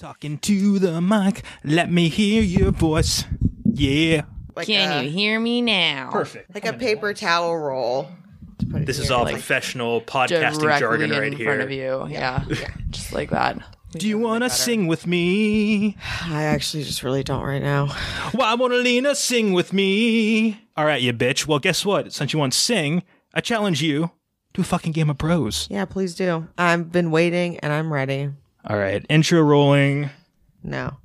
Talking to the mic, let me hear your voice. Yeah. Like Can a, you hear me now? Perfect. like a paper towel roll. to put it This is here. all Like, professional podcasting Directly jargon in right here. front of you. Yeah. Just like that. Do you want to sing with me? I actually just really don't right now. Why won't Alina sing with me? All right, you bitch. Well, guess what? Since you want to sing, I challenge you to a fucking game of pros. Yeah, please do. I've been waiting and I'm ready. All right, intro rolling. No.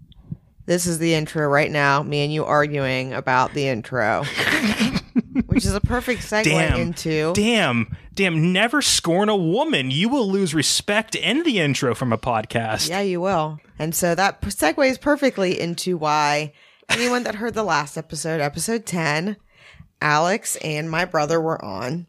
This is the intro right now. Me and you arguing about the intro, which is a perfect segue Damn. into. Damn. Damn. Never scorn a woman. You will lose respect and the intro from a podcast. Yeah, you will. And so that segues perfectly into why anyone that heard the last episode, episode 10, Alex and my brother were on,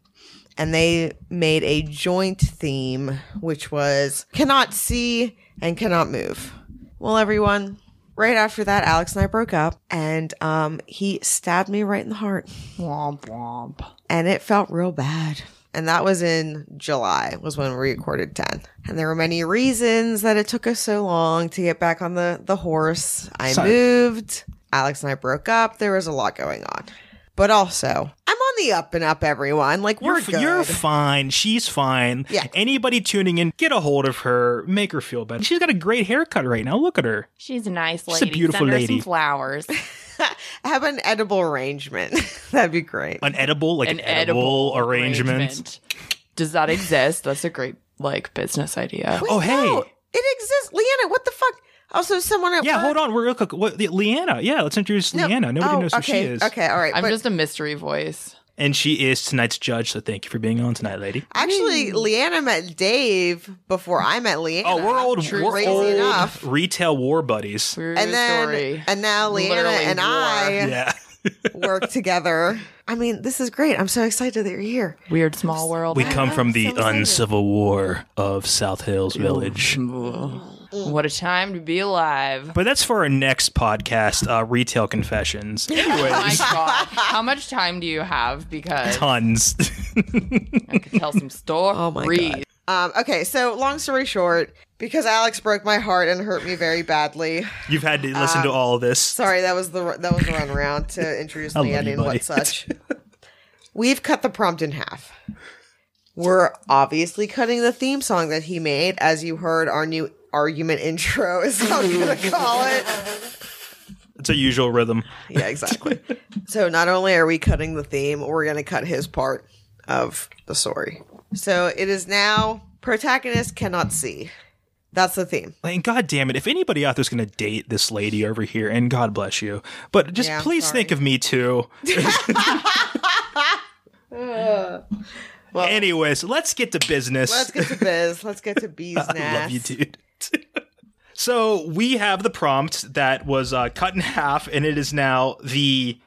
and they made a joint theme, which was cannot see and cannot move. Well, everyone, right after that, Alex and I broke up, and um, he stabbed me right in the heart, Womp womp. and it felt real bad. And that was in July, was when we recorded 10. And there were many reasons that it took us so long to get back on the, the horse. I Sorry. moved. Alex and I broke up. There was a lot going on. But also, I'm on the up and up, everyone. Like, we're You're, good. you're fine. She's fine. Yeah. Anybody tuning in, get a hold of her, make her feel better. She's got a great haircut right now. Look at her. She's a nice She's a lady. beautiful Send her lady. some flowers. Have an edible arrangement. That'd be great. An edible, like An an, edible, arrangement. Does that exist? That's a great like business idea. Oh, hey. No, it exists. Leanna, what the fuck? Also, someone at Yeah, work- hold on. We're real quick. What, Leanna. Yeah, let's introduce No. Leanna. Nobody Oh, knows who okay, she is. Okay, all right. I'm but just a mystery voice. And she is tonight's judge, so thank you for being on tonight, lady. actually, Leanna met Dave before I met Leanna. Oh, we're old, True, we're crazy old enough. retail war buddies. True And then, story. and now Leanna Literally and war. I Yeah. work together. I mean, this is great. I'm so excited that you're here. Weird small world. We come from the so uncivil war of South Hills Village. What a time to be alive. But that's for our next podcast, uh, Retail Confessions. Oh my god. How much time do you have? Because tons. I could tell some stories. Oh my God. Um, okay, so long story short, because Alex broke my heart and hurt me very badly. You've had to listen to all of this. Sorry, that was the that was the run around to introduce I love Leanna you, and buddy. what such. We've cut the prompt in half. We're obviously cutting the theme song that he made, as you heard. Our new argument intro is how I'm gonna call it. It's a usual rhythm. Yeah, exactly. so not only are we cutting the theme, we're gonna cut his part of the story. So it is now protagonist cannot see. That's the theme. And God damn it, if anybody out there's going to date this lady over here, and God bless you, but just Yeah, please sorry. think of me too. well, Anyways, let's get to business. Let's get to biz. Let's get to bees. I love you, dude. so we have the prompt that was uh, cut in half, and it is now the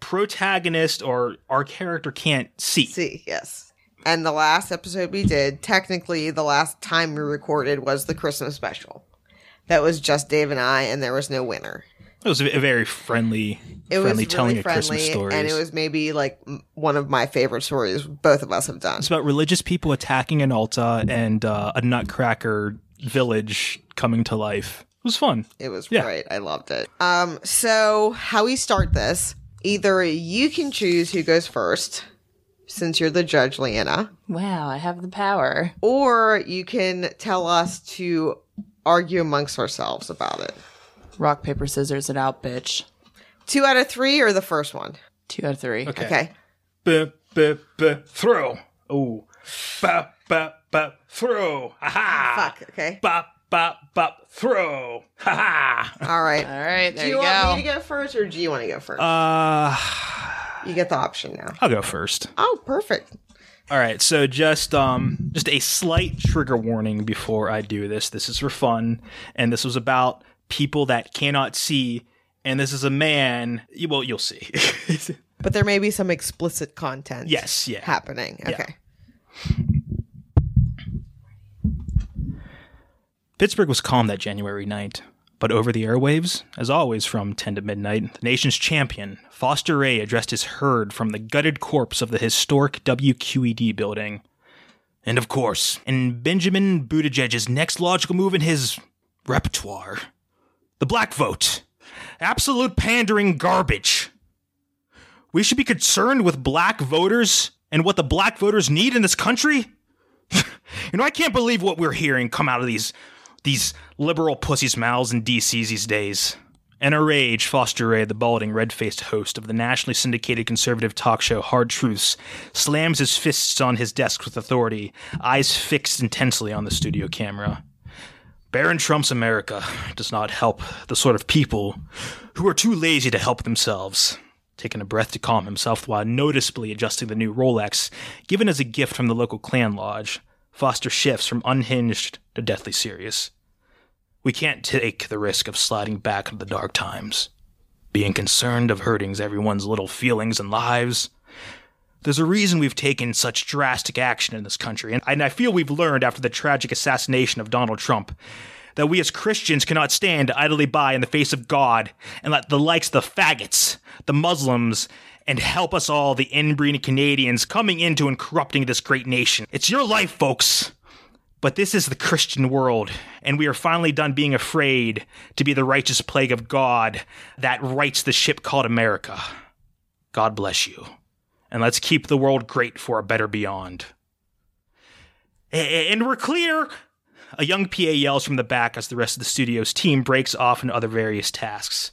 protagonist or our character can't see. See, yes. And the last episode we did, technically the last time we recorded was the Christmas special. That was just Dave and I, and there was no winner. It was a, very friendly, It friendly was telling really of Christmas friendly, stories. and it was maybe like one of my favorite stories both of us have done. It's about religious people attacking an altar and uh, a Nutcracker village coming to life. It was fun. It was Yeah. great. I loved it. Um, so how we start this? Either you can choose who goes first, since you're the judge, Leanna, Wow, I have the power. or you can tell us to argue amongst ourselves about it. Rock, paper, scissors, and out, bitch. Two out of three, or the first one? Two out of three. Okay. B- b- b- throw. Oh. Ba, ba, ba, throw. Ha ha. Fuck. Okay. Bop, bop, bop, throw. Ha ha. All right. All right, there do you, you, want go. me to go first, or do you want to go first? Uh, you get the option now. I'll go first. Oh, perfect. All right, so just um just a slight trigger warning before I do this. This is for fun, and this was about people that cannot see, and this is a man. you- Well, you'll see. But there may be some explicit content. yes, yeah. Happening. Okay. Pittsburgh was calm that January night, but over the airwaves, as always from 10 to midnight, the nation's champion, Foster Ray, addressed his herd from the gutted corpse of the historic WQED building. And of course, in Benjamin Buttigieg's next logical move in his repertoire, The black vote. Absolute pandering garbage. We should be concerned with black voters and what the black voters need in this country? you know, I can't believe what we're hearing come out of these these liberal pussies' mouths in DC these days. In a rage, Foster Ray, the balding, red faced host of the nationally syndicated conservative talk show Hard Truths, slams his fists on his desk with authority, eyes fixed intensely on the studio camera. Barron Trump's America does not help the sort of people who are too lazy to help themselves. Taking a breath to calm himself while noticeably adjusting the new Rolex, given as a gift from the local Klan lodge, Foster shifts from unhinged to deathly serious. We can't take the risk of sliding back into the dark times. Being concerned of hurting everyone's little feelings and lives. There's a reason we've taken such drastic action in this country, and I feel we've learned after the tragic assassination of Donald Trump that we as Christians cannot stand idly by in the face of God and let the likes of the faggots, the Muslims, and help us all, the inbreeding Canadians, coming into and corrupting this great nation. It's your life, folks. But this is the Christian world, and we are finally done being afraid to be the righteous plague of God that rights the ship called America. God bless you. And let's keep the world great for a better beyond. And we're clear. A young PA yells from the back as the rest of the studio's team breaks off into other various tasks.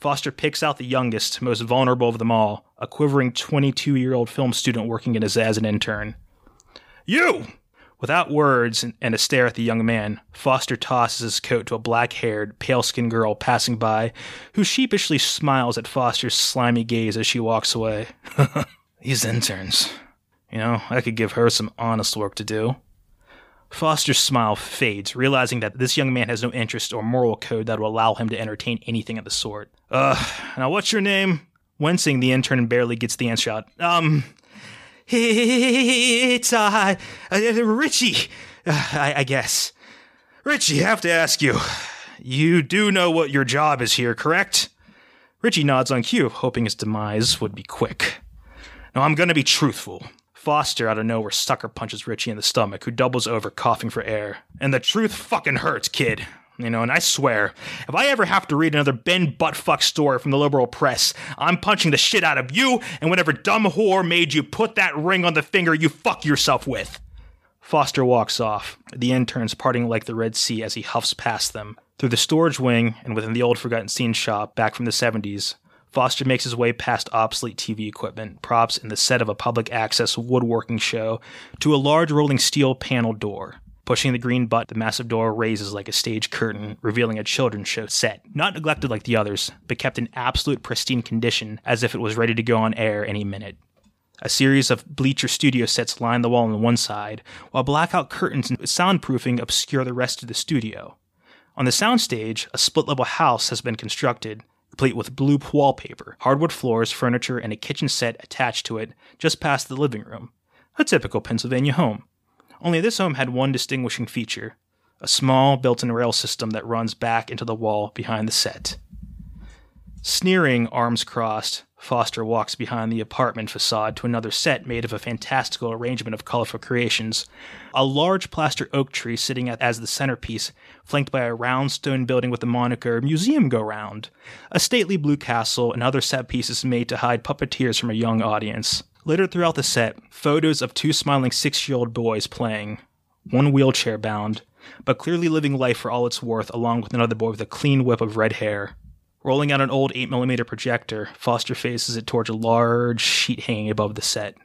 Foster picks out the youngest, most vulnerable of them all, a quivering 22 year old film student working as, as an intern. You! Without words and a stare at the young man, Foster tosses his coat to a black haired, pale skinned girl passing by, who sheepishly smiles at Foster's slimy gaze as she walks away. These interns. You know, I could give her some honest work to do. Foster's smile fades, realizing that this young man has no interest or moral code that will allow him to entertain anything of the sort. Uh, now what's your name? Wincing, the intern barely gets the answer out. Um, it's uh, uh Richie, uh, I, I guess. Richie, I have to ask you. You do know what your job is here, correct? Richie nods on cue, hoping his demise would be quick. Now I'm gonna be truthful. Foster out of nowhere sucker punches Richie in the stomach, who doubles over, coughing for air. And the truth fucking hurts, kid. You know, and I swear, if I ever have to read another Ben buttfuck story from the liberal press, I'm punching the shit out of you and whatever dumb whore made you put that ring on the finger you fuck yourself with. Foster walks off, the interns parting like the Red Sea as he huffs past them. Through the storage wing and within the old forgotten scene shop back from the 70s, Foster makes his way past obsolete TV equipment, props, and the set of a public access woodworking show to a large rolling steel panel door. Pushing the green button, the massive door raises like a stage curtain, revealing a children's show set. Not neglected like the others, but kept in absolute pristine condition as if it was ready to go on air any minute. A series of bleacher studio sets line the wall on one side, while blackout curtains and soundproofing obscure the rest of the studio. On the soundstage, a split level house has been constructed, complete with blue wallpaper, hardwood floors, furniture, and a kitchen set attached to it just past the living room. A typical Pennsylvania home. Only this home had one distinguishing feature a small built in rail system that runs back into the wall behind the set. Sneering, arms crossed, Foster walks behind the apartment facade to another set made of a fantastical arrangement of colorful creations. A large plaster oak tree sitting as the centerpiece, flanked by a round stone building with the moniker Museum Go Round. A stately blue castle and other set pieces made to hide puppeteers from a young audience. Littered throughout the set, photos of two smiling six year old boys playing, one wheelchair bound, but clearly living life for all it's worth, along with another boy with a clean whip of red hair. Rolling out an old 8mm projector, Foster faces it towards a large sheet hanging above the set.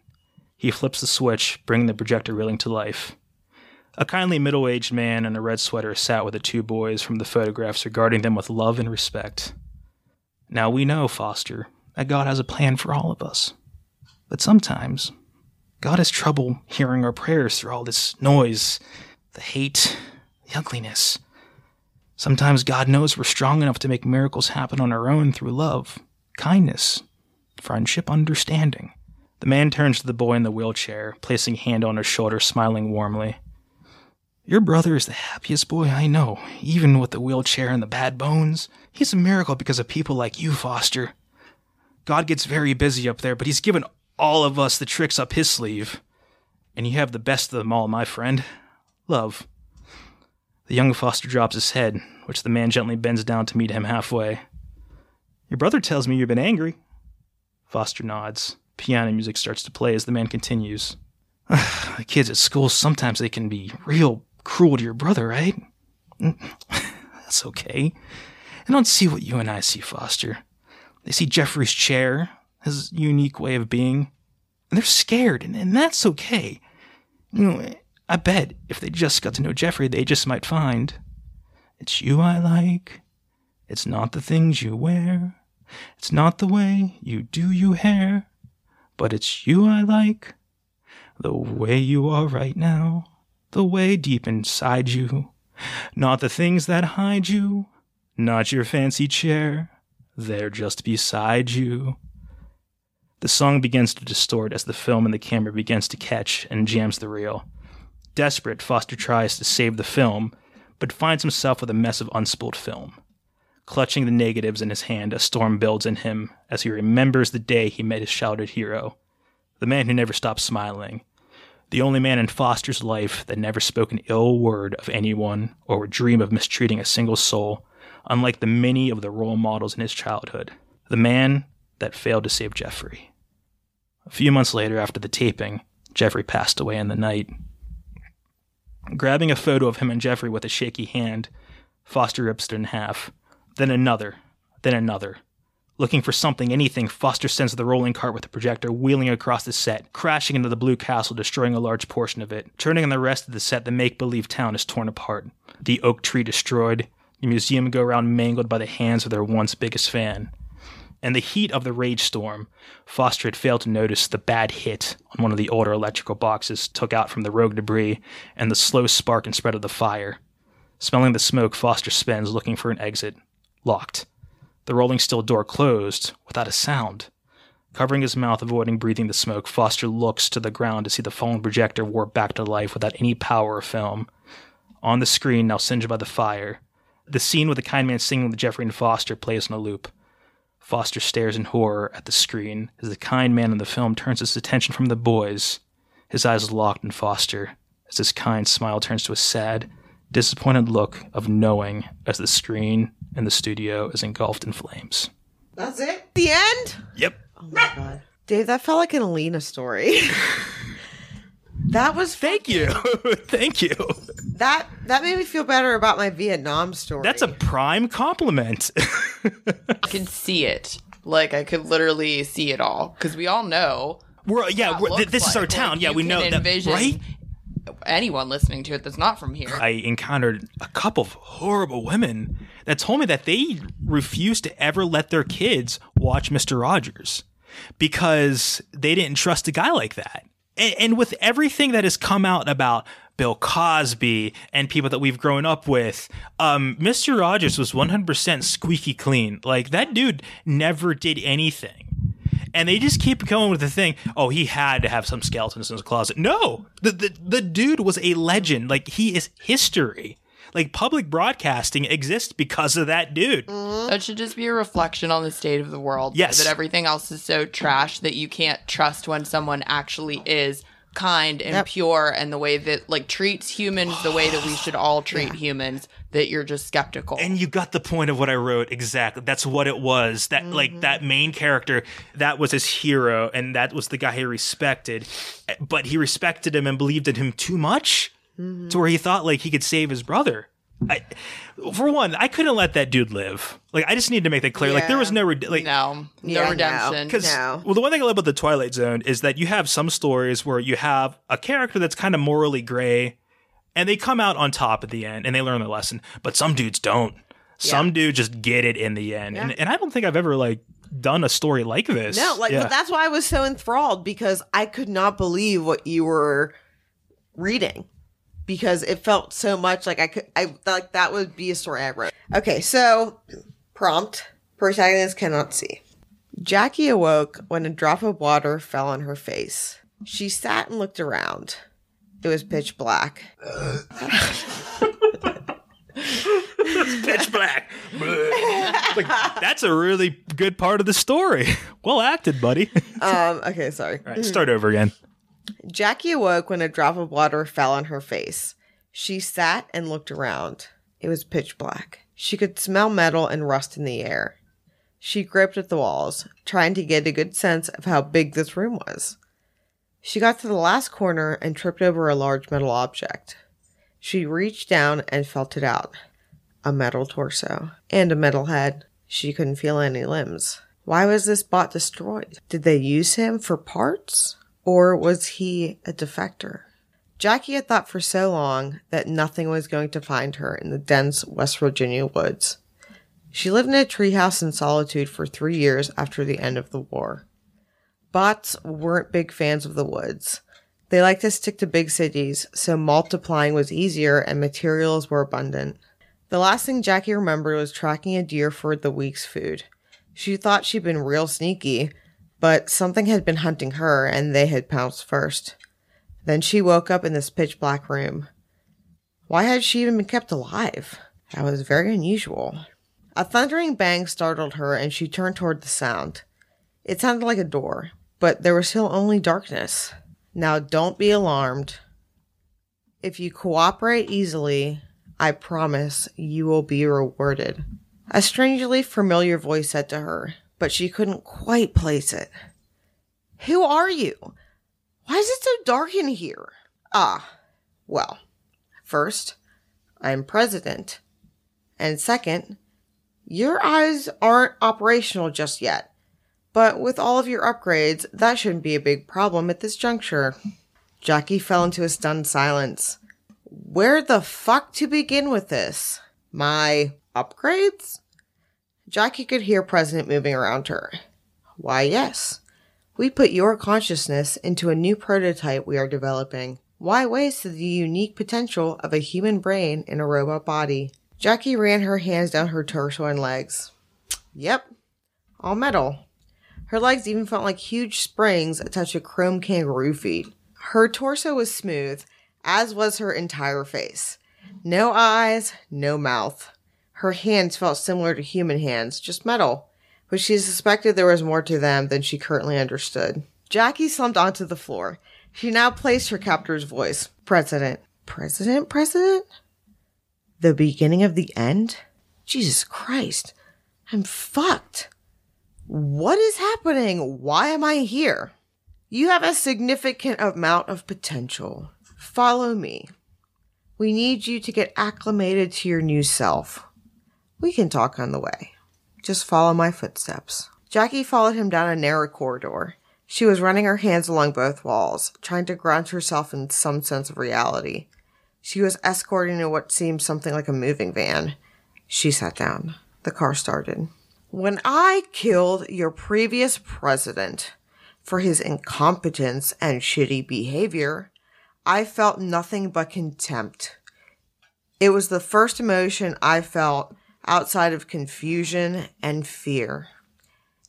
He flips the switch, bringing the projector reeling to life. A kindly middle aged man in a red sweater sat with the two boys from the photographs, regarding them with love and respect. Now we know, Foster, that God has a plan for all of us. But sometimes, God has trouble hearing our prayers through all this noise, the hate, the ugliness. Sometimes God knows we're strong enough to make miracles happen on our own through love, kindness, friendship, understanding. The man turns to the boy in the wheelchair, placing hand on his shoulder, smiling warmly. Your brother is the happiest boy I know, even with the wheelchair and the bad bones. He's a miracle because of people like you, Foster. God gets very busy up there, but he's given all of us the tricks up his sleeve. And you have the best of them all, my friend. Love. The young Foster drops his head, which the man gently bends down to meet him halfway. Your brother tells me you've been angry. Foster nods. Piano music starts to play as the man continues. the kids at school, sometimes they can be real cruel to your brother, right? That's okay. I don't see what you and I see, Foster. They see Jeffrey's chair, his unique way of being, and they're scared, and, and that's okay. You know, I bet if they just got to know Jeffrey, they just might find it's you I like. It's not the things you wear. It's not the way you do your hair. But it's you I like. The way you are right now. The way deep inside you. Not the things that hide you. Not your fancy chair. They're just beside you. The song begins to distort as the film and the camera begins to catch and jams the reel. Desperate, Foster tries to save the film, but finds himself with a mess of unspooled film. Clutching the negatives in his hand, a storm builds in him as he remembers the day he met his shouted hero, the man who never stopped smiling, the only man in Foster's life that never spoke an ill word of anyone or would dream of mistreating a single soul, unlike the many of the role models in his childhood, the man that failed to save Jeffrey. A few months later, after the taping, Jeffrey passed away in the night. Grabbing a photo of him and Jeffrey with a shaky hand, Foster rips it in half. Then another, then another. Looking for something, anything, Foster sends the rolling cart with the projector wheeling across the set, crashing into the blue castle, destroying a large portion of it. Turning on the rest of the set, the make believe town is torn apart. The oak tree destroyed, the museum go around mangled by the hands of their once biggest fan. In the heat of the rage storm, Foster had failed to notice the bad hit on one of the older electrical boxes took out from the rogue debris and the slow spark and spread of the fire. Smelling the smoke, Foster spins, looking for an exit. Locked. The rolling steel door closed without a sound. Covering his mouth, avoiding breathing the smoke, Foster looks to the ground to see the fallen projector warp back to life without any power or film. On the screen, now singed by the fire, the scene with the kind man singing with Jeffrey and Foster plays on a loop. Foster stares in horror at the screen as the kind man in the film turns his attention from the boys. His eyes locked in Foster as his kind smile turns to a sad, disappointed look of knowing as the screen and the studio is engulfed in flames. That's it? The end? Yep. Oh my god. Dave, that felt like an Alina story. that was Thank you. Thank you. that that made me feel better about my Vietnam story. That's a prime compliment. I could see it. Like I could literally see it all because we all know. we're yeah, we're, th- this is our town. Like, yeah, we know that, right? Anyone listening to it that's not from here. I encountered a couple of horrible women that told me that they refused to ever let their kids watch Mr. Rogers because they didn't trust a guy like that. And, and with everything that has come out about Bill Cosby and people that we've grown up with, um, Mr. Rogers was 100% squeaky clean. Like that dude never did anything. And they just keep going with the thing. Oh, he had to have some skeletons in his closet. No, the, the the dude was a legend. Like he is history. Like public broadcasting exists because of that dude. That should just be a reflection on the state of the world. Yes. That everything else is so trash that you can't trust when someone actually is kind and Yep. pure and the way that like treats humans the way that we should all treat humans that you're just skeptical. And you got the point of what I wrote exactly. That's what it was. That like mm-hmm. that main character, that was his hero, and that was the guy he respected. But he respected him and believed in him too much, mm-hmm. to where he thought like he could save his brother. I, for one, I couldn't let that dude live. Like I just need to make that clear. Like there was no red- like no, no Yeah, redemption. Because No. well, the one thing I love about the Twilight Zone is that you have some stories where you have a character that's kind of morally gray, and they come out on top at the end and they learn their lesson. But some dudes don't. Some dudes just get it in the end, and, and I don't think I've ever like done a story like this. No, like Yeah. but that's why I was so enthralled because I could not believe what you were reading because it felt so much like I could I like that would be a story I wrote. Okay, so prompt protagonist cannot see. Jackie awoke when a drop of water fell on her face. She sat and looked around. It was pitch black. pitch black. like, that's a really good part of the story. Well acted, buddy. Um, okay, sorry. All right, start over again. Jackie awoke when a drop of water fell on her face. She sat and looked around. It was pitch black. She could smell metal and rust in the air. She groped at the walls, trying to get a good sense of how big this room was. She got to the last corner and tripped over a large metal object. She reached down and felt it out. A metal torso and a metal head. She couldn't feel any limbs. Why was this bot destroyed? Did they use him for parts? Or was he a defector? Jackie had thought for so long that nothing was going to find her in the dense West Virginia woods. She lived in a treehouse in solitude for three years after the end of the war. Bots weren't big fans of the woods. They liked to stick to big cities, so multiplying was easier and materials were abundant. The last thing Jackie remembered was tracking a deer for the week's food. She thought she'd been real sneaky, but something had been hunting her and they had pounced first. Then she woke up in this pitch black room. Why had she even been kept alive? That was very unusual. A thundering bang startled her and she turned toward the sound. It sounded like a door, but there was still only darkness. Now don't be alarmed. If you cooperate easily, I promise you will be rewarded. A strangely familiar voice said to her, but she couldn't quite place it. Who are you? Why is it so dark in here? Ah, well, first, I'm president. And second, your eyes aren't operational just yet. But with all of your upgrades, that shouldn't be a big problem at this juncture. Jackie fell into a stunned silence. Where the fuck to begin with this? My upgrades? Jackie could hear President moving around her. Why, yes. We put your consciousness into a new prototype we are developing. Why waste the unique potential of a human brain in a robot body? Jackie ran her hands down her torso and legs. Yep, all metal. Her legs even felt like huge springs attached to chrome kangaroo feet. Her torso was smooth, as was her entire face. No eyes, no mouth. Her hands felt similar to human hands, just metal, but she suspected there was more to them than she currently understood. Jackie slumped onto the floor. She now placed her captor's voice. President. President? President? The beginning of the end? Jesus Christ. I'm fucked. What is happening? Why am I here? You have a significant amount of potential. Follow me. We need you to get acclimated to your new self. We can talk on the way. Just follow my footsteps. Jackie followed him down a narrow corridor. She was running her hands along both walls, trying to ground herself in some sense of reality. She was escorting in what seemed something like a moving van. She sat down. The car started. When I killed your previous president for his incompetence and shitty behavior, I felt nothing but contempt. It was the first emotion I felt outside of confusion and fear.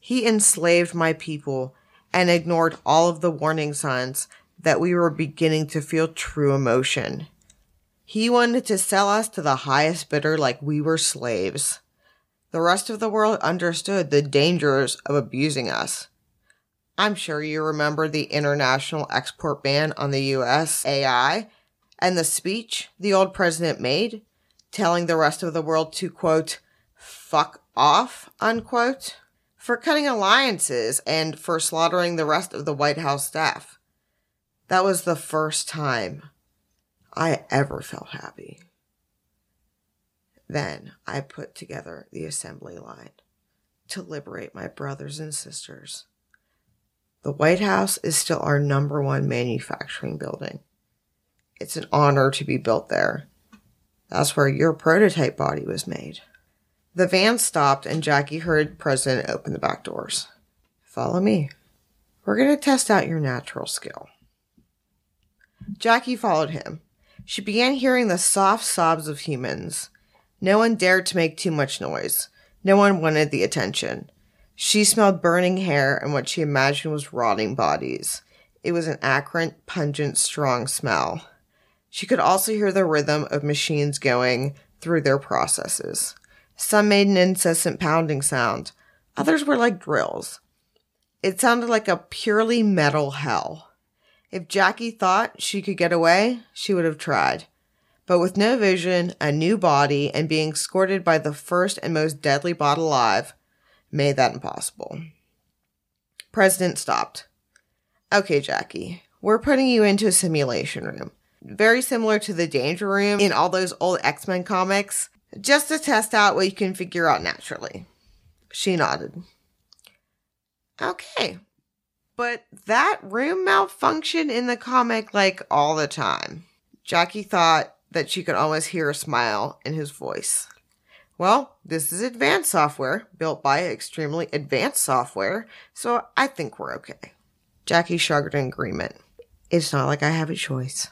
He enslaved my people and ignored all of the warning signs that we were beginning to feel true emotion. He wanted to sell us to the highest bidder like we were slaves. The rest of the world understood the dangers of abusing us. I'm sure you remember the international export ban on the US AI and the speech the old president made, telling the rest of the world to quote, fuck off, unquote, for cutting alliances and for slaughtering the rest of the White House staff. That was the first time I ever felt happy. Then I put together the assembly line to liberate my brothers and sisters. The White House is still our number one manufacturing building. It's an honor to be built there. That's where your prototype body was made. The van stopped and Jackie heard President open the back doors. Follow me. We're going to test out your natural skill. Jackie followed him. She began hearing the soft sobs of humans. No one dared to make too much noise. No one wanted the attention. She smelled burning hair and what she imagined was rotting bodies. It was an acrid, pungent, strong smell. She could also hear the rhythm of machines going through their processes. Some made an incessant pounding sound. Others were like drills. It sounded like a purely metal hell. If Jackie thought she could get away, she would have tried. But with no vision, a new body, and being escorted by the first and most deadly bot alive made that impossible. President stopped. Okay, Jackie, we're putting you into a simulation room. Very similar to the danger room in all those old X Men comics, just to test out what you can figure out naturally. She nodded. Okay. But that room malfunctioned in the comic like all the time. Jackie thought that she could almost hear a smile in his voice. Well, this is advanced software built by extremely advanced software, so I think we're okay. Jackie shrugged in agreement. It's not like I have a choice.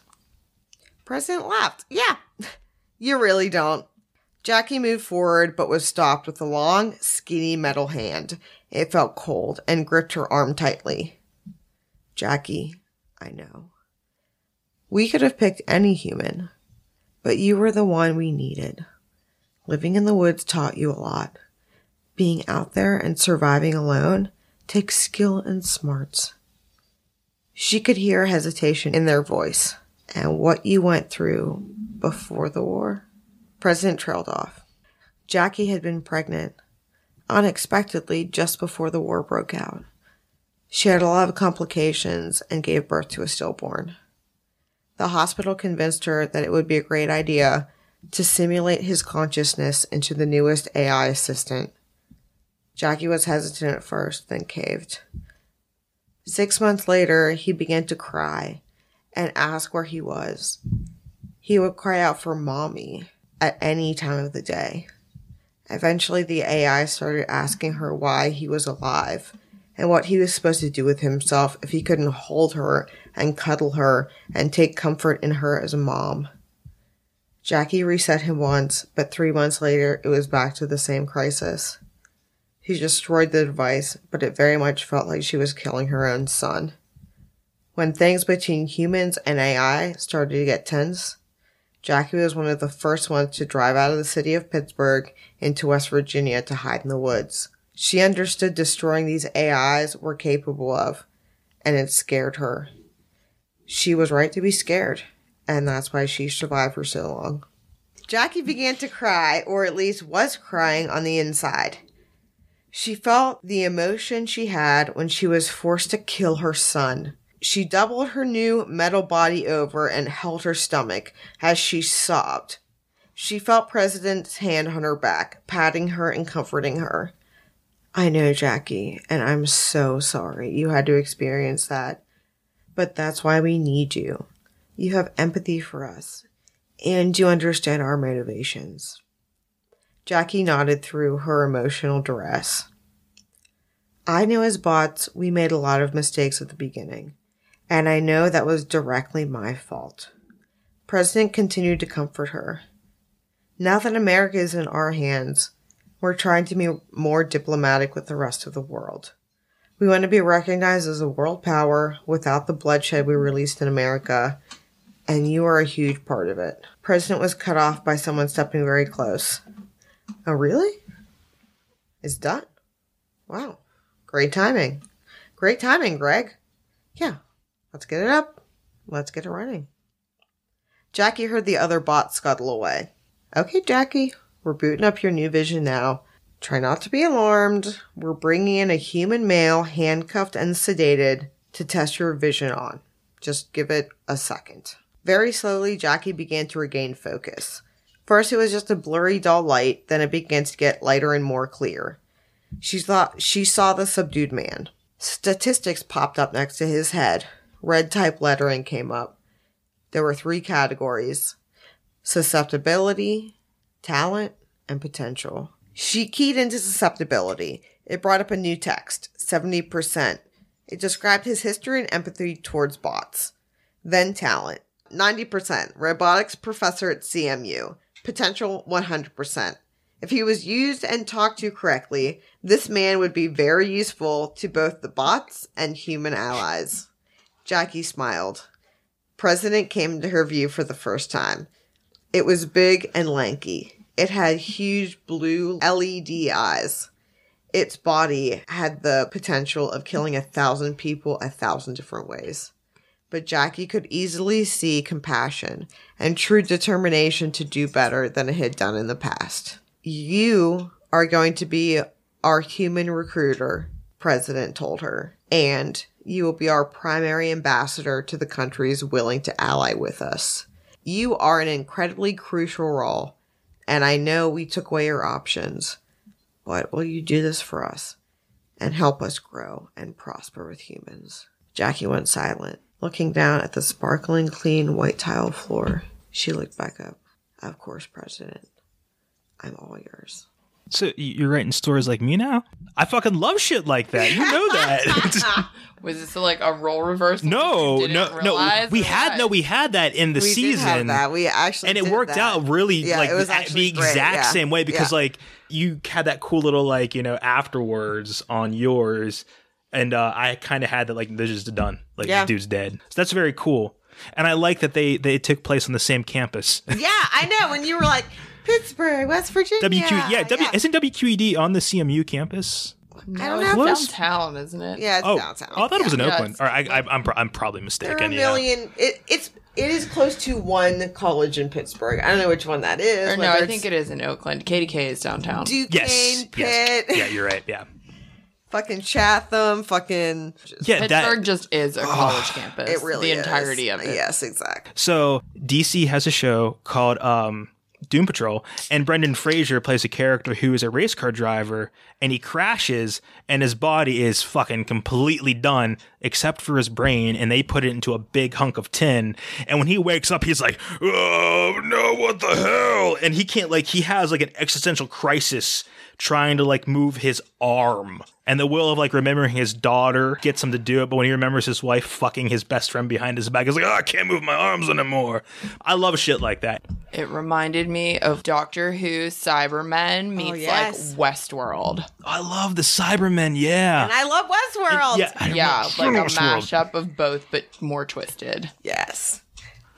President laughed. Yeah, you really don't. Jackie moved forward but was stopped with a long, skinny metal hand. It felt cold and gripped her arm tightly. Jackie, I know. We could have picked any human, but you were the one we needed. Living in the woods taught you a lot. Being out there and surviving alone takes skill and smarts. She could hear hesitation in their voice and what you went through before the war. President trailed off. Jackie had been pregnant unexpectedly just before the war broke out. She had a lot of complications and gave birth to a stillborn. The hospital convinced her that it would be a great idea to simulate his consciousness into the newest AI assistant. Jackie was hesitant at first, then caved. Six months later, he began to cry and ask where he was. He would cry out for mommy at any time of the day. Eventually, the AI started asking her why he was alive and what he was supposed to do with himself if he couldn't hold her and cuddle her and take comfort in her as a mom. Jackie reset him once, but three months later, it was back to the same crisis. He destroyed the device, but it very much felt like she was killing her own son. When things between humans and AI started to get tense, Jackie was one of the first ones to drive out of the city of Pittsburgh into West Virginia to hide in the woods. She understood destroying these AIs were capable of, and it scared her. She was right to be scared, and that's why she survived for so long. Jackie began to cry, or at least was crying on the inside. She felt the emotion she had when she was forced to kill her son. She doubled her new metal body over and held her stomach as she sobbed. She felt President's hand on her back, patting her and comforting her. I know, Jackie, and I'm so sorry you had to experience that. But that's why we need you. You have empathy for us, and you understand our motivations. Jackie nodded through her emotional duress. I know as bots, we made a lot of mistakes at the beginning and I know that was directly my fault. President continued to comfort her. Now that America is in our hands, we're trying to be more diplomatic with the rest of the world. We want to be recognized as a world power without the bloodshed we released in America, and you are a huge part of it. President was cut off by someone stepping very close. Oh, really? It's done. Wow. Great timing. Great timing, Greg. Yeah, Let's get it up. Let's get it running. Jackie heard the other bot scuttle away. Okay, Jackie, we're booting up your new vision now. Try not to be alarmed. We're bringing in a human male handcuffed and sedated to test your vision on. Just give it a second. Very slowly, Jackie began to regain focus. First, it was just a blurry, dull light, then it began to get lighter and more clear. She thought she saw the subdued man. Statistics popped up next to his head red type lettering came up. There were three categories susceptibility, talent, and potential. She keyed into susceptibility. It brought up a new text 70%. It described his history and empathy towards bots. Then talent 90%. Robotics professor at CMU. Potential 100%. If he was used and talked to correctly, this man would be very useful to both the bots and human allies. Jackie smiled. President came into her view for the first time. It was big and lanky. It had huge blue LED eyes. Its body had the potential of killing a thousand people a thousand different ways. but Jackie could easily see compassion and true determination to do better than it had done in the past. You are going to be our human recruiter, President told her, and you will be our primary ambassador to the countries willing to ally with us. You are an incredibly crucial role, and I know we took away your options, but will you do this for us and help us grow and prosper with humans? Jackie went silent, looking down at the sparkling clean white tile floor. She looked back up. Of course, President. I'm all yours. So you're writing stories like me now? I fucking love shit like that. You know that. Was this like a role reversal? no, that you didn't no, no. We had what? no, we had that in the we season. did have that. We actually and it did worked that. out really Yeah, like it was the- the exact yeah. same way because Yeah. like you had that cool little like you know afterwards on yours and uh i kind of had that like this is done like Yeah. the dude's dead so that's very cool and i like that they they took place on the same campus Yeah, I know. When you were like Pittsburgh, West Virginia. WQ, yeah, W, isn't WQED on the CMU campus? No, I don't know if it's- downtown, isn't it? Yeah, it's Oh, downtown. oh, I thought it was in Yeah, Oakland. Or I, I, I'm, pro- I'm probably There are mistaken. a yeah. million. It, it's it is close to one college in Pittsburgh. I don't know which one that is. Or no, I think it is in Oakland. KDK is downtown. Duquesne, Yes, Pitt, yes, yeah, you're right. Yeah, fucking Chatham, fucking. yeah. Pittsburgh That just is a college campus. It really the is. entirety of it. Yes, exactly. So DC has a show called um, Doom Patrol, and Brendan Fraser plays a character who is a race car driver, and he crashes, and his body is fucking completely done except for his brain, and they put it into a big hunk of tin. And when he wakes up, he's like, "Oh no, what the hell?" And he can't like he has like an existential crisis trying to like move his arm. And the will of like remembering his daughter gets him to do it, but when he remembers his wife fucking his best friend behind his back, he's like, oh, I can't move my arms anymore. I love shit like that. It reminded me of Doctor Who Cybermen meets Oh, yes. like Westworld. I love the Cybermen, yeah. And I love Westworld. yeah, I Yeah, like a Westworld. mashup of both, but more twisted. Yes.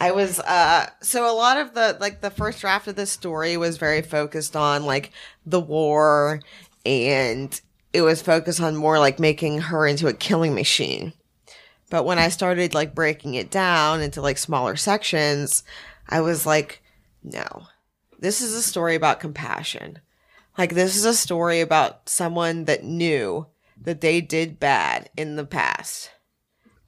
I was uh so a lot of the like the first draft of this story was very focused on like the war and it was focused on more like making her into a killing machine. But when I started like breaking it down into like smaller sections, I was like, no. This is a story about compassion. Like this is a story about someone that knew that they did bad in the past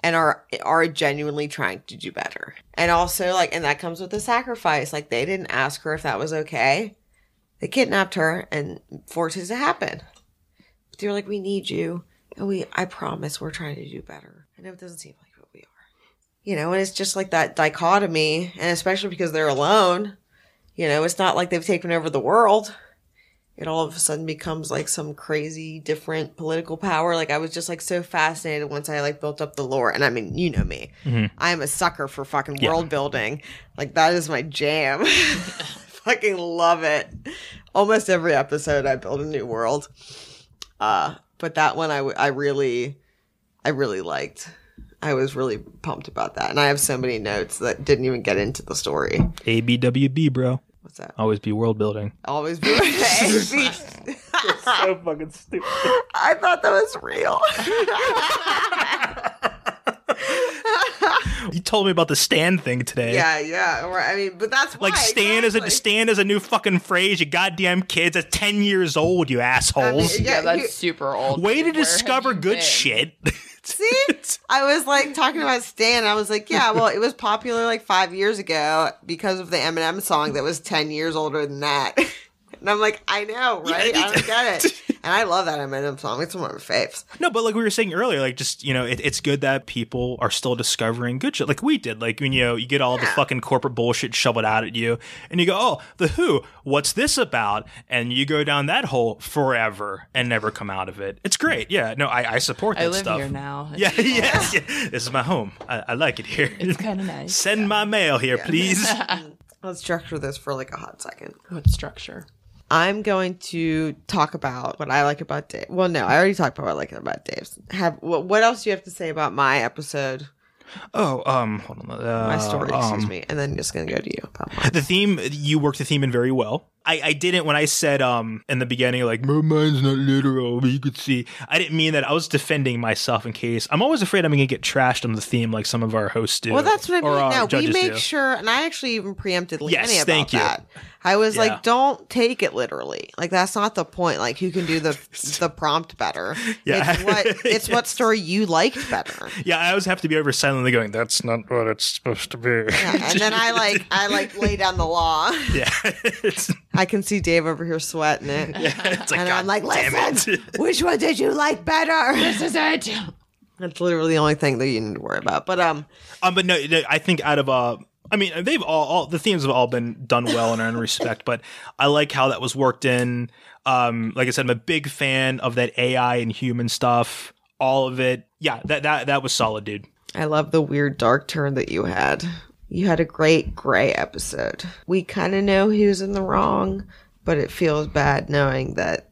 and are are genuinely trying to do better. And also like and that comes with a sacrifice. Like they didn't ask her if that was okay. They kidnapped her and forced it to happen. But they were like, We need you. And we I promise we're trying to do better. I know it doesn't seem like what we are. You know, and it's just like that dichotomy, and especially because they're alone, you know, it's not like they've taken over the world it all of a sudden becomes like some crazy different political power. Like I was just like so fascinated once I like built up the lore. And I mean, you know me. Mm-hmm. I am a sucker for fucking Yeah. world building. Like that is my jam. fucking love it. Almost every episode I build a new world. Uh but that one I w- I really I really liked. I was really pumped about that. And I have so many notes that didn't even get into the story. ABWB, bro. What's that? Always be world building. Always be AB. so fucking stupid. I thought that was real. You told me about the stand thing today. yeah, yeah. Or, I mean, but that's why, Like stand as a exactly. stand as a new fucking phrase, you goddamn kids. That's ten years old, you assholes. Yeah, Yeah, that's you- super old. Way to discover good been? shit. See, I was like talking about Stan. I was like, yeah, well, it was popular like five years ago because of the Eminem song that was ten years older than that. And I'm like, I know, right? I don't get it. And I love that Eminem song. It's one of my faves. No, but like we were saying earlier, like just you know, it, it's good that people are still discovering good shit, like we did. Like when you know you get all the fucking corporate bullshit shoveled out at you, and you go, "Oh, the Who, what's this about?" And you go down that hole forever and never come out of it. It's great. Yeah, no, I, I support that I live stuff. here now. Yeah, yes, yeah. This is my home. I, I like it here. It's kind of nice. Send my mail here, please. Let's structure this for like a hot second. What structure? I'm going to talk about what I like about Dave. Well, no, I already talked about what I like about Dave's. Have what, what else do you have to say about my episode, oh, um, hold on. Uh, my story? Excuse um, me, and then just gonna go to you about. The theme you worked the theme in very well. I, I didn't when I said um in the beginning like my mind's not literal, but you could see. I didn't mean that. I was defending myself in case. I'm always afraid I'm gonna get trashed on the theme like some of our hosts do. Well, that's what I mean. or our No, we make do. sure, and I actually even preempted Leanne Yes, about thank you. that. I was Yeah. like, don't take it literally. Like that's not the point. Like who can do the the prompt better? Yeah. It's what it's what story you liked better. Yeah, I always have to be over silently going. That's not what it's supposed to be. Yeah, and then I like I like lay down the law. yeah, it's, I can see Dave over here sweating it. it's like and God I'm like, listen, it. which one did you like better? This is it. That's literally the only thing that you need to worry about. But um, Um, but no, no, I think out of uh, I mean, they've all, all the themes have all been done well in our own respect. But I like how that was worked in. Um, like I said, I'm a big fan of that AI and human stuff. All of it, yeah, that that that was solid, dude. I love the weird dark turn that you had. You had a great gray episode. We kind of know who's in the wrong, but it feels bad knowing that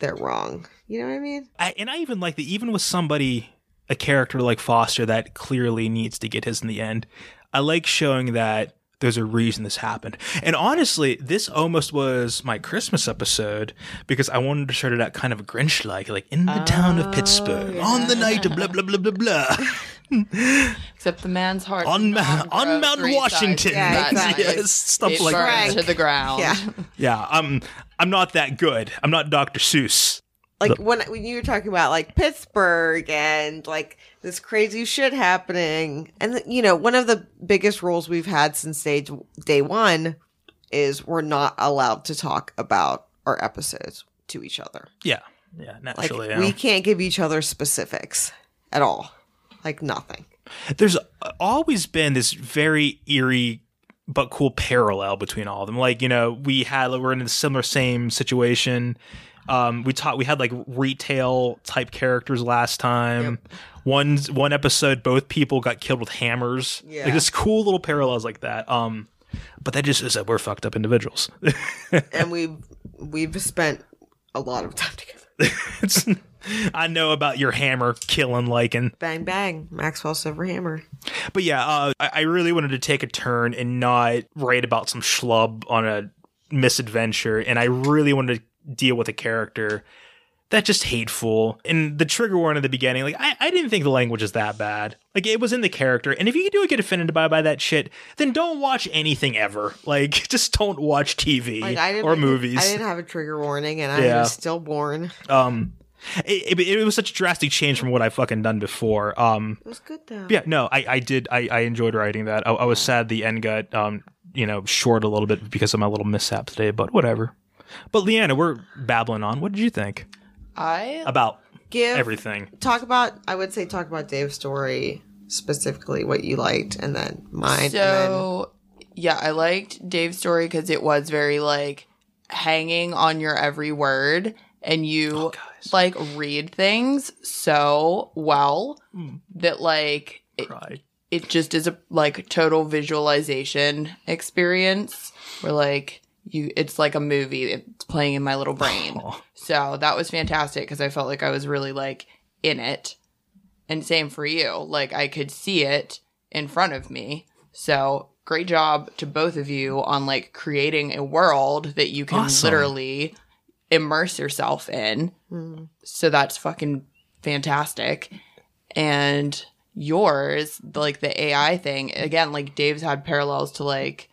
they're wrong. You know what I mean? I, and I even like that, even with somebody, a character like Foster that clearly needs to get his in the end. I like showing that there's a reason this happened. And honestly, this almost was my Christmas episode because I wanted to start it that kind of Grinch like, like in the town of oh, Pittsburgh on the night of blah blah blah blah blah Except the man's heart on did Ma- on grow Mount Washington. Yeah, exactly. yes, stuff It like that. To the ground. Yeah. Yeah, I'm I'm not that good. I'm not Dr. Seuss. Like when when you were talking about like Pittsburgh and like this crazy shit happening, and you know one of the biggest rules we've had since day day one is we're not allowed to talk about our episodes to each other. Yeah, yeah, Like naturally. yeah. we can't give each other specifics at all, like nothing. there's uh, always been this very eerie but cool parallel between all of them. Like, you know, we had we're in a similar same situation. Um, we taught we had like retail type characters last time. One one episode, both people got killed with hammers. Yeah. Like this cool little parallels like that. Um, but that just is that we're fucked up individuals. and we've we've spent a lot of time together. I know about your hammer killing Lycan. Bang bang, Maxwell Silverhammer. But yeah, uh, I, I really wanted to take a turn and not write about some schlub on a misadventure, and I really wanted to deal with a character that just hateful. And the trigger warning at the beginning, like I, I didn't think the language is that bad. Like it was in the character, and if you do get offended by by that shit, then don't watch anything ever. Like just don't watch TV Like or movies. I didn't have a trigger warning, and I Yeah. was stillborn. um, it, it, it was such a drastic change from what I've fucking done before. Um, It was good though. yeah, no, I, I did. I, I enjoyed writing that. I, I was sad the end got, um, you know, short a little bit because of my little mishap today, but whatever. But Alina, we're babbling on. What did you think I about Give everything? talk about. I would say talk about Dave's story specifically, what you liked, and then mine. and So yeah, I liked Dave's story because it was very like hanging on your every word, and you Oh, like read things so well Hmm. that like it, it just is a like total visualization experience where like you it's like a movie it's playing in my little brain Oh. so that was fantastic because i felt like i was really like in it and same for you like i could see it in front of me so great job to both of you on like creating a world that you can Awesome. literally immerse yourself in then so that's fucking fantastic. And yours, like the AI thing, again, like Dave's had parallels to like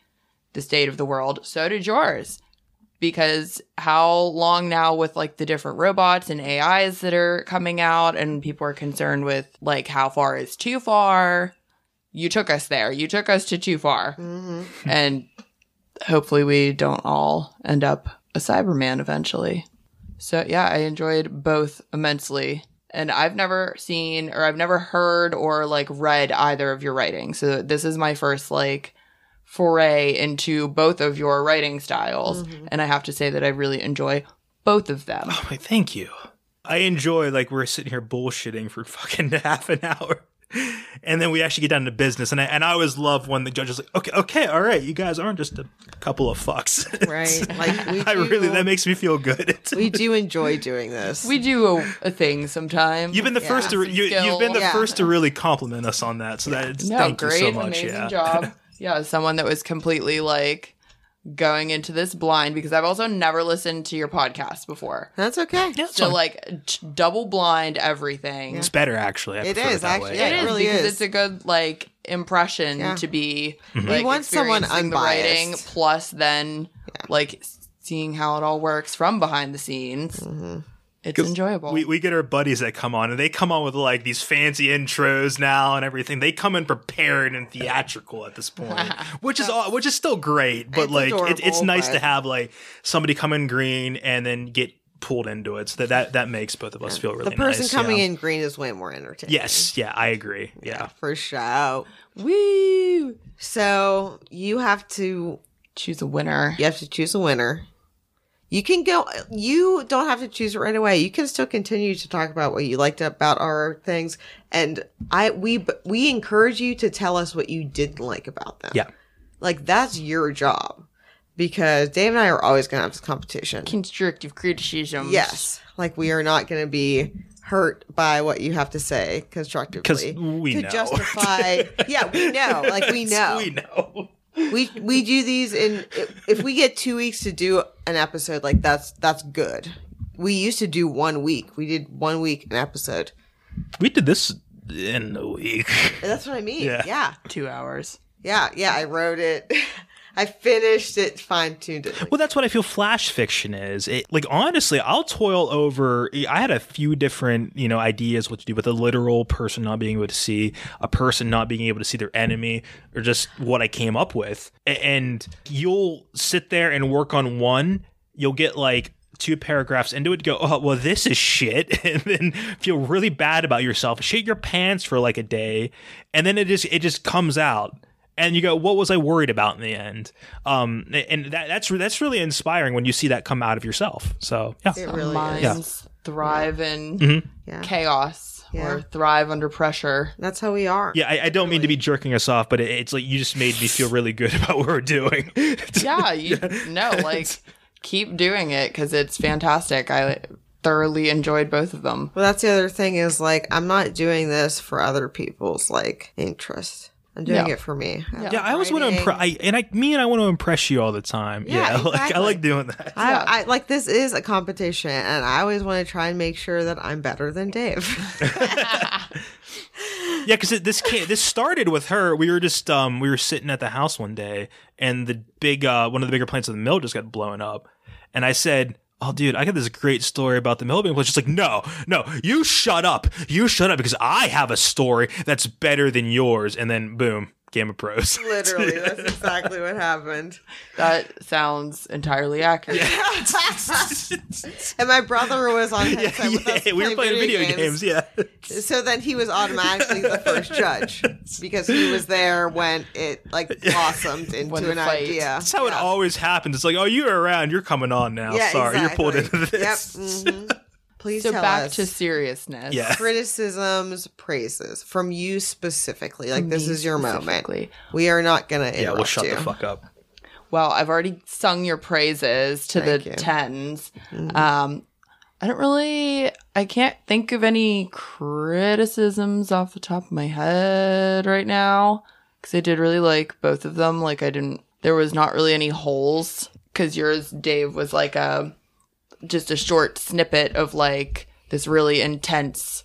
the state of the world. So did yours. Because how long now with like the different robots and AIs that are coming out, and people are concerned with like how far is too far? You took us there. You took us to too far. hmm And hopefully we don't all end up a Cyberman eventually. So yeah, I enjoyed both immensely. And I've never seen or I've never heard or like read either of your writing. So this is my first like foray into both of your writing styles. Mm-hmm. And I have to say that I really enjoy both of them. Oh, my, thank you. I enjoy like we're sitting here bullshitting for fucking half an hour. And then we actually get down to business, and I and I always love when the judge is like, "Okay, okay, all right, you guys aren't just a couple of fucks." Right. Like we I do, really that makes me feel good. we do enjoy doing this. We do a, a thing sometimes. You've been the Yeah. first to re- you, you've been the Yeah. first to really compliment us on that. So that No, thank great, you so much. amazing yeah. job. Yeah, someone that was completely like going into this blind because I've also never listened to your podcast before. That's okay. Yeah, it's So fine. like t- double blind everything. it's better actually. I It prefer is, that actually. Yeah, It it is really because is. it's a good like impression Yeah. to be Mm-hmm. like want someone experiencing the unbiased. writing plus then like seeing how it all works from behind the scenes. Mm-hmm. It's enjoyable. We, we get our buddies that come on and they come on with like these fancy intros now and everything. They come in prepared and theatrical at this point, which is all, which is still great. But It's like it, it's nice but- to have like somebody come in green and then get pulled into it. So that that, that makes both of us feel really the person nice, coming yeah. in green is way more entertaining. Yes, yeah, I agree. Yeah. For sure. Woo! So you have to Choose a winner. you have to choose a winner. You can go you don't have to choose it right away. You can still continue to talk about what you liked about our things and I we we encourage you to tell us what you didn't like about them. Yeah. Like that's your job. Because Dave and I are always going to have this competition. Constructive criticism. Yes. Like we are not going to be hurt by what you have to say constructively. 'Cause we to know. justify. yeah, we know. Like we know. We know. We we do these in if we get 2 weeks to do an episode like that's that's good. We used to do one week. We did one week an episode. We did this in a week. That's what I mean. Yeah. Yeah. Two hours. Yeah, yeah, I wrote it. I finished it, fine tuned it. Well, that's what I feel flash fiction is. It like honestly, I'll toil over. I had a few different you know ideas what to do with a literal person not being able to see, a person not being able to see their enemy, or just what I came up with. And you'll sit there and work on one. You'll get like two paragraphs into it, go, oh well, this is shit, and then feel really bad about yourself, shit your pants for like a day, and then it just it just comes out and you go, "What was I worried about in the end?" Um, and that, that's that's really inspiring when you see that come out of yourself. So yeah, It really Minds is. thrive in Mm-hmm. Yeah. chaos Yeah. or thrive under pressure. That's how we are. yeah. I, I don't mean to be jerking us off, but it, it's like you just made me feel really good about what we're doing. Yeah, you no, like keep doing it because it's fantastic. I thoroughly enjoyed both of them. Well, that's the other thing is like I'm not doing this for other people's like interest. I'm doing Yeah. it for me. yeah, I always want to impress. I and I me and I want to impress you all the time. Yeah, Yeah, like I like doing that. I, Yeah. I like this is a competition, and I always want to try and make sure that I'm better than Dave. Yeah, because this came, this started with her. We were just um we were sitting at the house one day, and the big uh one of the bigger plants of the mill just got blown up, and I said. Oh, dude, I got this great story about the being blown. She's like, no, no, you shut up. You shut up because I have a story that's better than yours. And then, boom, Game of Pros. Literally, that's exactly what happened. That sounds entirely accurate. And my brother was on yeah, headset with us yeah, we were playing video games. Yeah. So then he was automatically the first judge because he was there when it like blossomed into When an fight- idea. That's how it always happens. It's like, oh, you're around. You're coming on now. Yeah, Sorry, you're pulled into this. Yep. mhm. Please So tell back us to seriousness. Yeah. criticisms, praises from you specifically. Like this Me is your moment. specifically. We are not gonna interrupt Yeah, we'll shut you. the fuck up. Well, I've already sung your praises to Thank the you. tens. Um, I don't really, I can't think of any criticisms off the top of my head right now because I did really like both of them. Like, I didn't, there was not really any holes because yours, Dave, was like a just a short snippet of like this really intense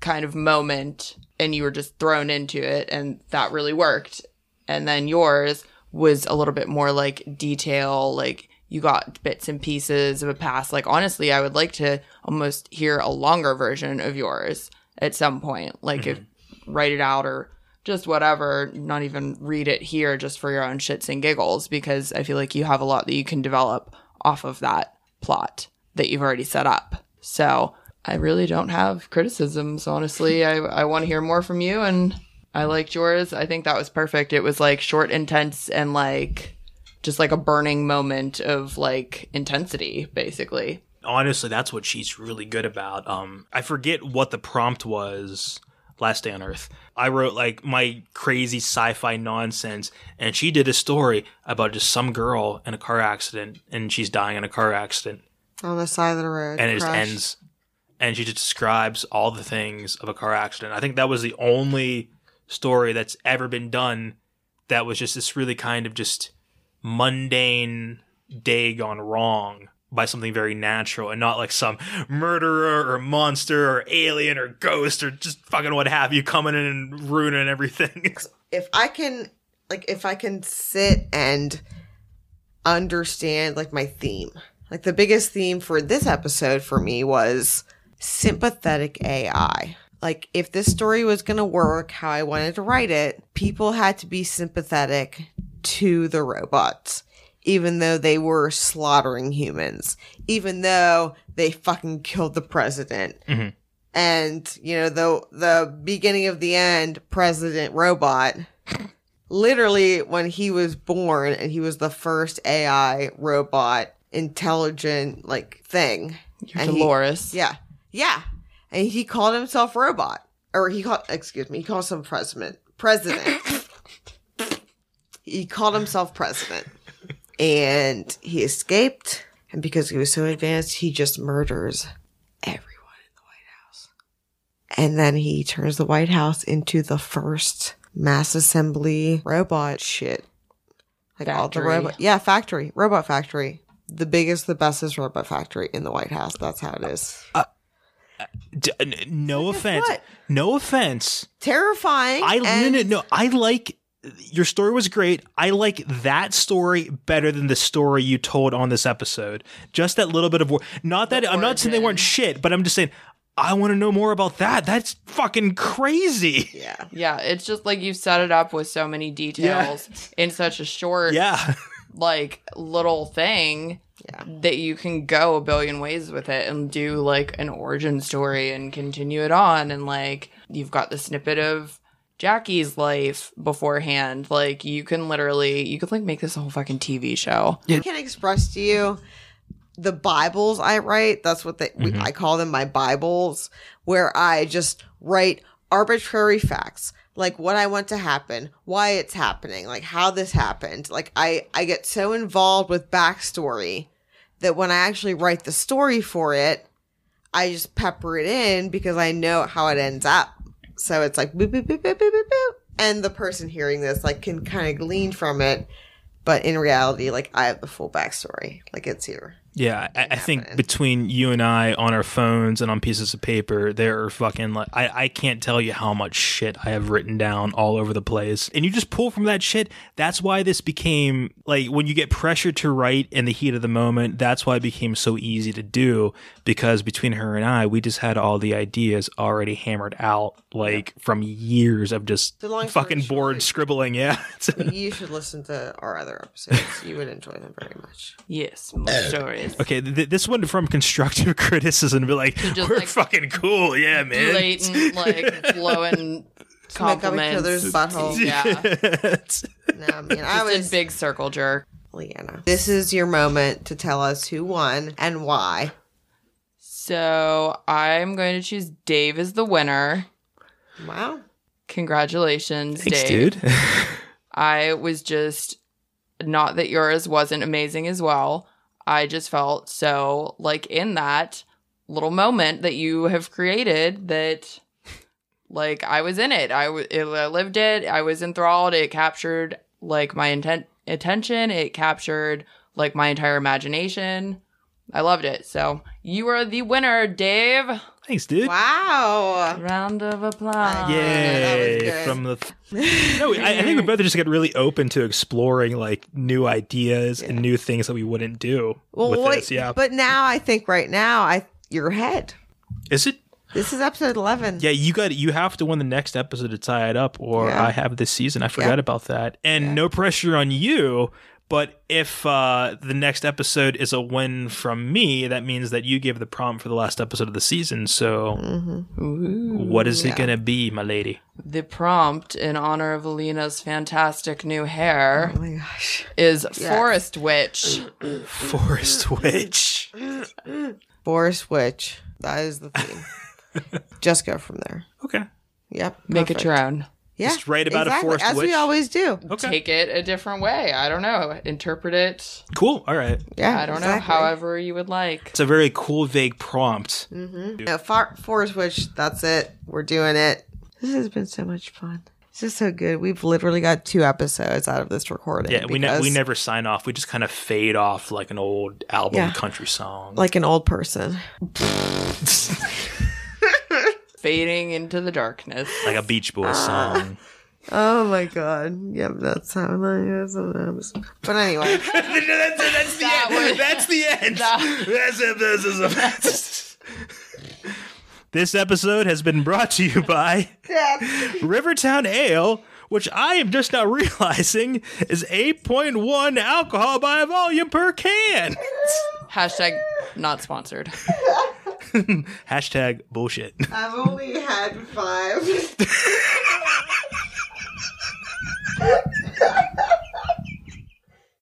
kind of moment and you were just thrown into it and that really worked. And then yours was a little bit more like detail like you got bits and pieces of a past. Like honestly i would like to almost hear a longer version of yours at some point. Like if mm-hmm. write it out or just whatever not even read it here just for your own shits and giggles because i feel like you have a lot that you can develop off of that plot that you've already set up so i really don't have criticisms honestly i, I want to hear more from you and I liked yours. I think that was perfect. It was like short, intense, and like just like a burning moment of like intensity, basically. honestly that's what she's really good about um i forget what the prompt was last day on earth i wrote like my crazy sci-fi nonsense and she did a story about just some girl in a car accident and she's dying in a car accident. On the side of the road. and it just ends and she just describes all the things of a car accident. I think that was the only story that's ever been done that was just this really kind of just mundane day gone wrong by something very natural and not like some murderer or monster or alien or ghost or just fucking what have you coming in and ruining everything. if I can like if I can sit and understand like my theme. Like the biggest theme for this episode for me was sympathetic AI. Like if this story was going to work how I wanted to write it, people had to be sympathetic to the robots even though they were slaughtering humans, even though they fucking killed the president. Mm-hmm. And, you know, the the beginning of the end, President Robot literally when he was born and he was the first AI robot intelligent like thing. You're And he- Dolores. yeah. Yeah. And he called himself robot. Or he called excuse me, he called himself president. President. he called himself president. And he escaped. And because he was so advanced, he just murders everyone in the White House. And then he turns the White House into the first mass assembly robot shit. Like all the robot Yeah, factory. Robot factory. The biggest, the bestest robot factory in the White House. That's how it is. Uh, uh, d- n- no offense. what? No offense. Terrifying. I and no, no. I like your story was great. I like that story better than the story you told on this episode. Just that little bit of wor- not that I'm not saying they weren't shit, but I'm just saying I want to know more about that. That's fucking crazy. Yeah. Yeah, it's just like you set it up with so many details in such a short, Yeah. like little thing Yeah. that you can go a billion ways with it and do like an origin story and continue it on. And like you've got the snippet of Jackie's life beforehand. Like you can literally, you could like make this a whole fucking TV show. I can express to you the Bibles I write. That's what they, Mm-hmm. I call them my Bibles, where I just write arbitrary facts, like what I want to happen, why it's happening, like how this happened. Like I, I get so involved with backstory that when I actually write the story for it, I just pepper it in because I know how it ends up. So it's like boop boop boop boop boop boop boop, and the person hearing this like can kind of glean from it. But in reality, like I have the full backstory. Like it's here. Yeah, I, I think between you and I on our phones and on pieces of paper, there are fucking like I, I can't tell you how much shit I have written down all over the place. And you just pull from that shit. That's why this became like when you get pressured to write in the heat of the moment, that's why it became so easy to do because between her and I, we just had all the ideas already hammered out like from years of just The long story fucking bored short- scribbling. Yeah. you should listen to our other episodes. You would enjoy them very much. Yes, more stories. Okay, th- this one from constructive criticism be like, just, we're like, fucking cool, yeah, man. Blatant, like flowing Smack up each other's butthole. Yeah, No, I mean, I was a big circle jerk. Alina. This is your moment to tell us who won and why. So I'm going to choose Dave as the winner. Wow. Congratulations, Thanks, Dave. dude. I was just not that yours wasn't amazing as well. I just felt so like in that little moment that you have created that like I was in it. I, it, I lived it. I was enthralled. It captured like my intent attention. It captured like my entire imagination. I loved it. So you are the winner, Dave. Thanks, dude. Wow. Round of applause. Oh, yeah, Yay! good. From the no, I, I think we both just get really open to exploring like new ideas and new things that we wouldn't do Well, with wait, this. Yeah, but now I think right now I you're ahead. is it? This is episode eleven. Yeah, you got you have to win the next episode to tie it up, or Yeah. I have this season. I forgot Yeah. about that. And no pressure on you, but if uh, the next episode is a win from me, that means that you gave the prompt for the last episode of the season. So, Ooh. what is it gonna be, my lady? The prompt in honor of Alina's fantastic new hair Oh my gosh. is Forest Witch. Forest Witch. Forest Witch. That is the theme. Just go from there. Okay. Yep. Make it your own. Yeah. Just write about a exactly, forest as witch. we always do. Okay. Take it a different way. I don't know. Interpret it. Cool. All right. Yeah. I don't know. However you would like. It's a very cool, vague prompt. Mm-hmm. No, Far- Forest Witch, that's it. We're doing it. This has been so much fun. This is so good. We've literally got two episodes out of this recording. Yeah, we ne- we never sign off. We just kind of fade off like an old album Yeah. country song. like an old person. Fading into the darkness. like a Beach Boys ah. song. Oh my god. Yep, that's how I is sometimes. But anyway. that's, that's the That end. was- that's the end. that- That's it. This is a- This episode has been brought to you by Rivertown Ale, which I am just now realizing is 8.1 alcohol by volume per can. Hashtag not sponsored. Hashtag bullshit. I've only had five.